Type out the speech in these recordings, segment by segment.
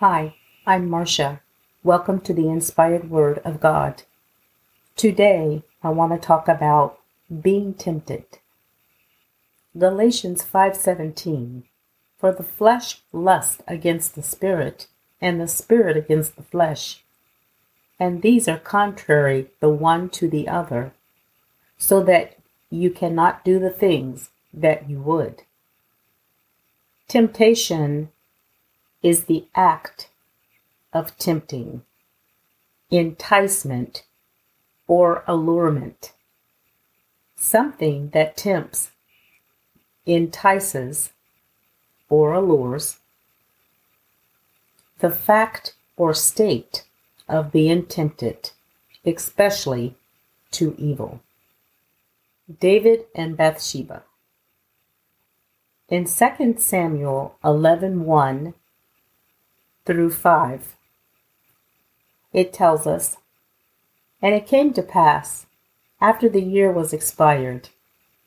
Hi, I'm Marsha. Welcome to the Inspired Word of God. Today, I want to talk about being tempted. Galatians 5:17 For the flesh lusts against the spirit, and the spirit against the flesh. And these are contrary the one to the other, so that you cannot do the things that you would. Temptation is the act of tempting, enticement, or allurement. Something that tempts, entices, or allures. The fact or state of being tempted, especially to evil. David and Bathsheba. In 2 Samuel 11:1 through 5, it tells us, And it came to pass, after the year was expired,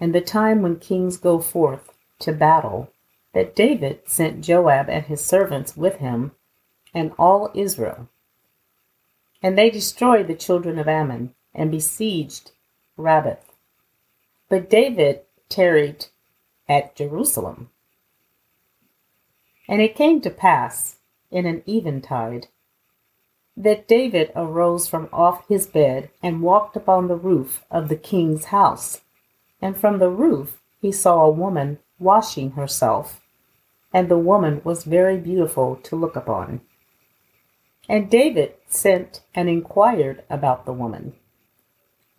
and the time when kings go forth to battle, that David sent Joab and his servants with him, and all Israel. And they destroyed the children of Ammon, and besieged Rabbah. But David tarried at Jerusalem. And it came to pass in an eventide that David arose from off his bed and walked upon the roof of the king's house. And from the roof he saw a woman washing herself, and the woman was very beautiful to look upon. And David sent and inquired about the woman.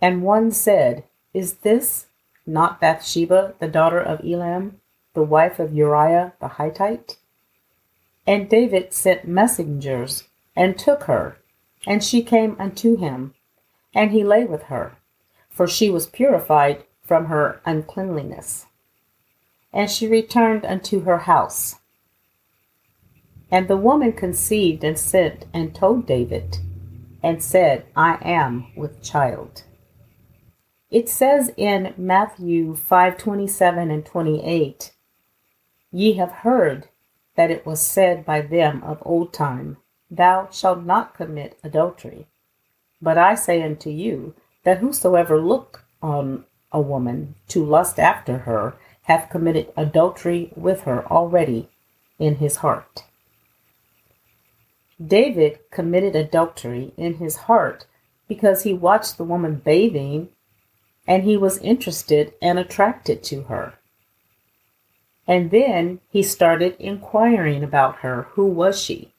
And one said, Is this not Bathsheba, the daughter of Elam, the wife of Uriah the Hittite? And David sent messengers and took her, and she came unto him, and he lay with her, for she was purified from her uncleanliness. And she returned unto her house. And the woman conceived and sent and told David, and said, I am with child. It says in Matthew 5:27 and 28, Ye have heard that it was said by them of old time, Thou shalt not commit adultery. But I say unto you that whosoever look on a woman to lust after her hath committed adultery with her already in his heart. David committed adultery in his heart because he watched the woman bathing and he was interested and attracted to her. And then he started inquiring about her. Who was she?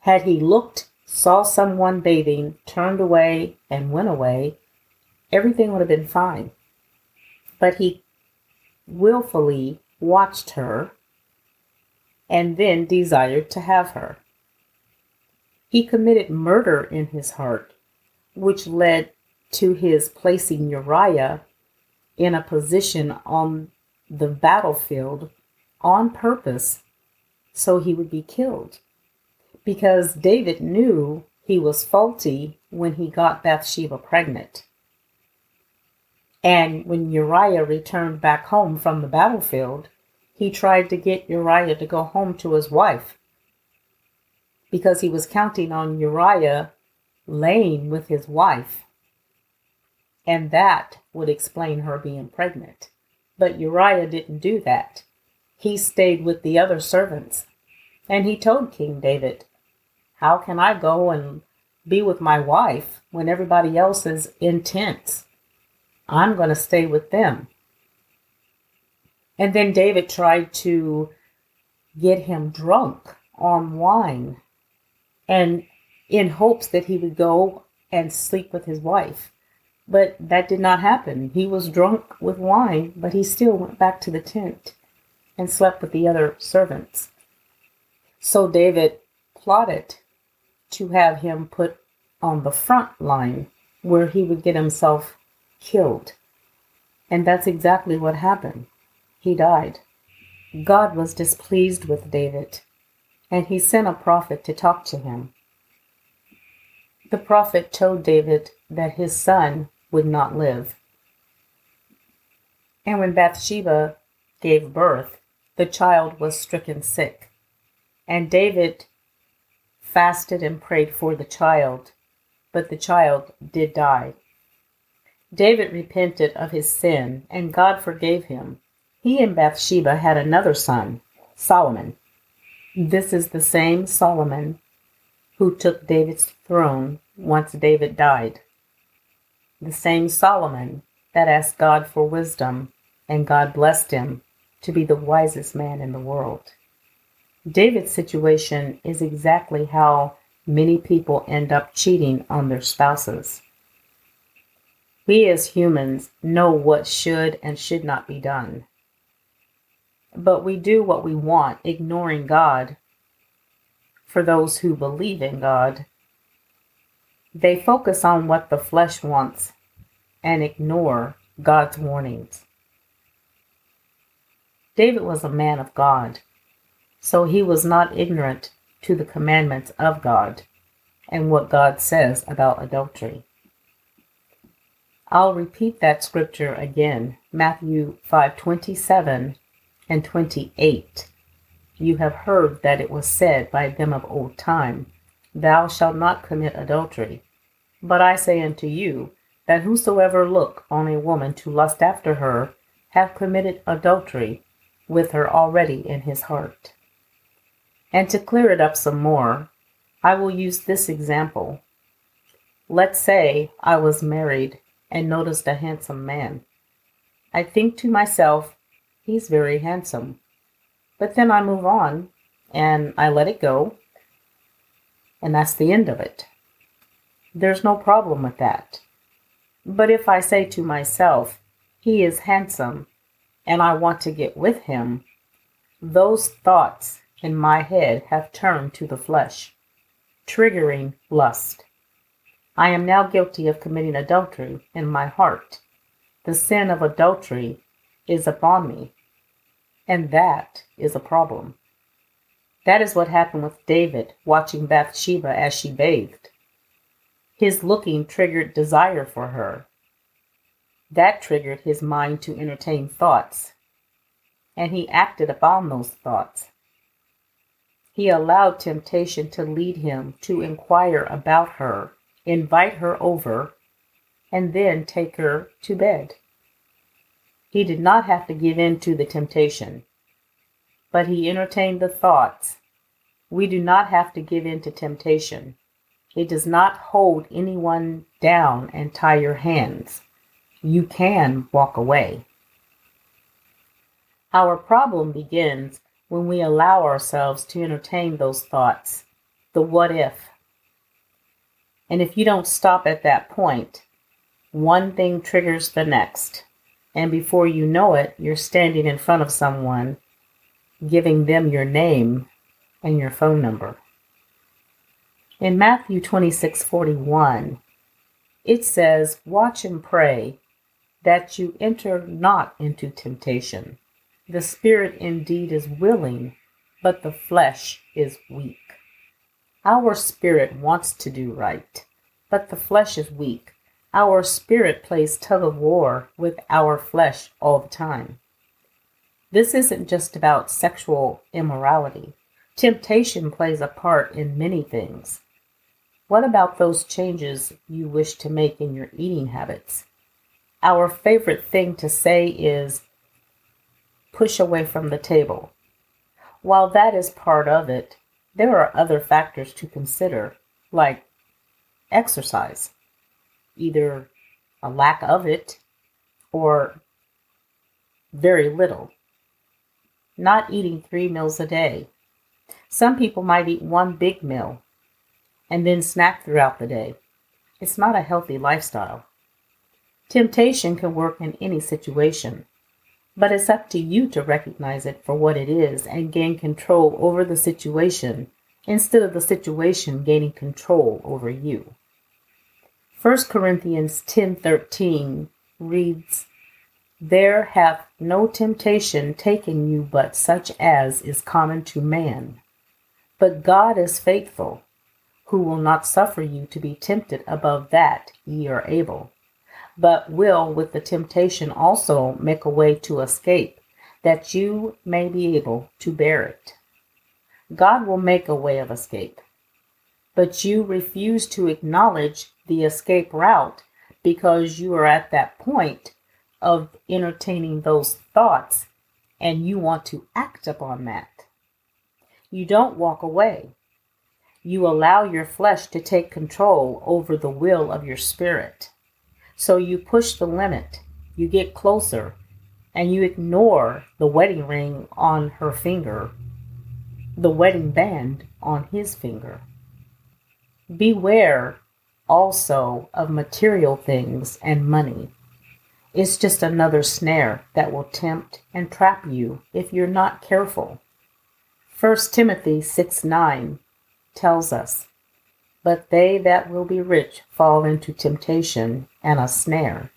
Had he looked, saw someone bathing, turned away, and went away, everything would have been fine. But he willfully watched her and then desired to have her. He committed murder in his heart, which led to his placing Uriah in a position on the battlefield on purpose so he would be killed. Because David knew he was faulty when he got Bathsheba pregnant. And when Uriah returned back home from the battlefield, he tried to get Uriah to go home to his wife because he was counting on Uriah laying with his wife and that would explain her being pregnant. But Uriah didn't do that. He stayed with the other servants. And he told King David, How can I go and be with my wife when everybody else is in tents? I'm going to stay with them. And then David tried to get him drunk on wine and in hopes that he would go and sleep with his wife. But that did not happen. He was drunk with wine, but he still went back to the tent and slept with the other servants. So David plotted to have him put on the front line where he would get himself killed. And that's exactly what happened. He died. God was displeased with David, and he sent a prophet to talk to him. The prophet told David that his son would not live. And when Bathsheba gave birth, the child was stricken sick. And David fasted and prayed for the child, but the child did die. David repented of his sin, and God forgave him. He and Bathsheba had another son, Solomon. This is the same Solomon who took David's throne once David died. The same Solomon that asked God for wisdom, and God blessed him to be the wisest man in the world. David's situation is exactly how many people end up cheating on their spouses. We as humans know what should and should not be done. But we do what we want, ignoring God. For those who believe in God, they focus on what the flesh wants and ignore God's warnings. David was a man of God, so he was not ignorant to the commandments of God and what God says about adultery. I'll repeat that scripture again, Matthew 5:27 and 28. You have heard that it was said by them of old time, Thou shalt not commit adultery. But I say unto you, that whosoever look on a woman to lust after her hath committed adultery with her already in his heart. And to clear it up some more, I will use this example. Let's say I was married and noticed a handsome man. I think to myself, he's very handsome. But then I move on and I let it go, and that's the end of it. There's no problem with that. But if I say to myself, he is handsome and I want to get with him, those thoughts in my head have turned to the flesh, triggering lust. I am now guilty of committing adultery in my heart. The sin of adultery is upon me, and that is a problem. That is what happened with David watching Bathsheba as she bathed. His looking triggered desire for her. That triggered his mind to entertain thoughts, and he acted upon those thoughts. He allowed temptation to lead him to inquire about her, invite her over, and then take her to bed. He did not have to give in to the temptation, but he entertained the thoughts. We do not have to give in to temptation. It does not hold anyone down and tie your hands. You can walk away. Our problem begins when we allow ourselves to entertain those thoughts, the what if. And if you don't stop at that point, one thing triggers the next. And before you know it, you're standing in front of someone, giving them your name and your phone number. In Matthew 26 41, it says, Watch and pray that you enter not into temptation. The spirit indeed is willing, but the flesh is weak. Our spirit wants to do right, but the flesh is weak. Our spirit plays tug of war with our flesh all the time. This isn't just about sexual immorality. Temptation plays a part in many things. What about those changes you wish to make in your eating habits? Our favorite thing to say is push away from the table. While that is part of it, there are other factors to consider, like exercise, either a lack of it or very little. Not eating three meals a day. Some people might eat one big meal and then snack throughout the day. It's not a healthy lifestyle. Temptation can work in any situation, but it's up to you to recognize it for what it is and gain control over the situation instead of the situation gaining control over you. 1 Corinthians 10:13 reads, "There hath no temptation taken you but such as is common to man. But God is faithful, who will not suffer you to be tempted above that ye are able, but will with the temptation also make a way to escape, that you may be able to bear it. God will make a way of escape. but you refuse to acknowledge the escape route because you are at that point of entertaining those thoughts and you want to act upon that. You don't walk away. You allow your flesh to take control over the will of your spirit. So you push the limit, you get closer, and you ignore the wedding ring on her finger, the wedding band on his finger. Beware also of material things and money. It's just another snare that will tempt and trap you if you're not careful. 1 Timothy 6 9 tells us, But they that will be rich fall into temptation and a snare,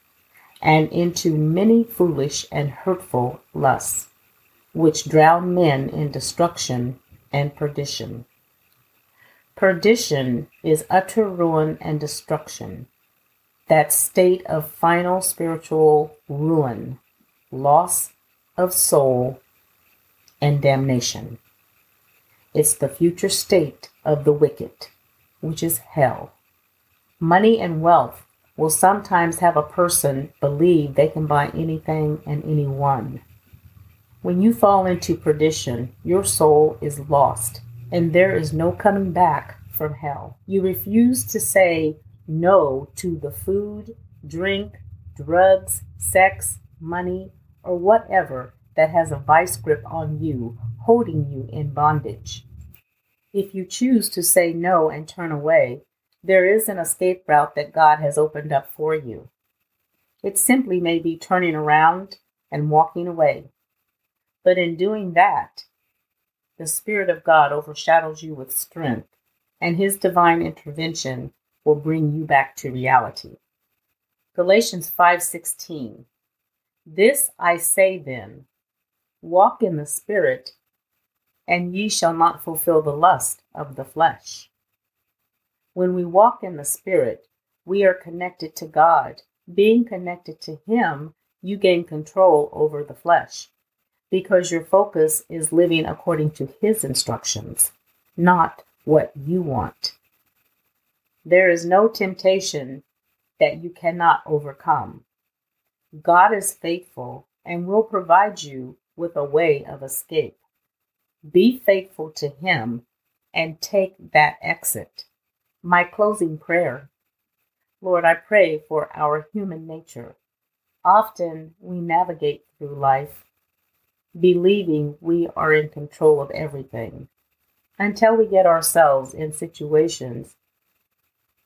and into many foolish and hurtful lusts, which drown men in destruction and perdition. Perdition is utter ruin and destruction that state of final spiritual ruin, loss of soul, and damnation. It's the future state of the wicked, which is hell. Money and wealth will sometimes have a person believe they can buy anything and anyone. When you fall into perdition, your soul is lost, and there is no coming back from hell. You refuse to say, no to the food, drink, drugs, sex, money, or whatever that has a vice grip on you, holding you in bondage. If you choose to say no and turn away, there is an escape route that God has opened up for you. It simply may be turning around and walking away. But in doing that, the Spirit of God overshadows you with strength, and His divine intervention will bring you back to reality. Galatians 5:16 This I say then walk in the spirit and ye shall not fulfill the lust of the flesh. When we walk in the spirit, we are connected to God. Being connected to him, you gain control over the flesh because your focus is living according to his instructions, not what you want. There is no temptation that you cannot overcome. God is faithful and will provide you with a way of escape. Be faithful to Him and take that exit. My closing prayer Lord, I pray for our human nature. Often we navigate through life believing we are in control of everything until we get ourselves in situations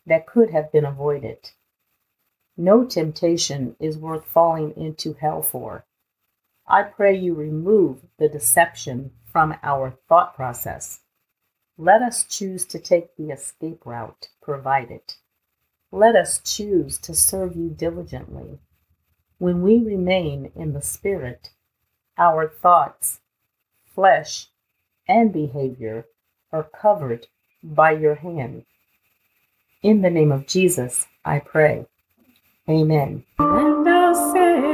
that could have been avoided. No temptation is worth falling into hell for. I pray you remove the deception from our thought process. Let us choose to take the escape route provided. Let us choose to serve you diligently. When we remain in the Spirit, our thoughts, flesh, and behavior are covered by your hand. In the name of Jesus, I pray. Amen. And I'll say,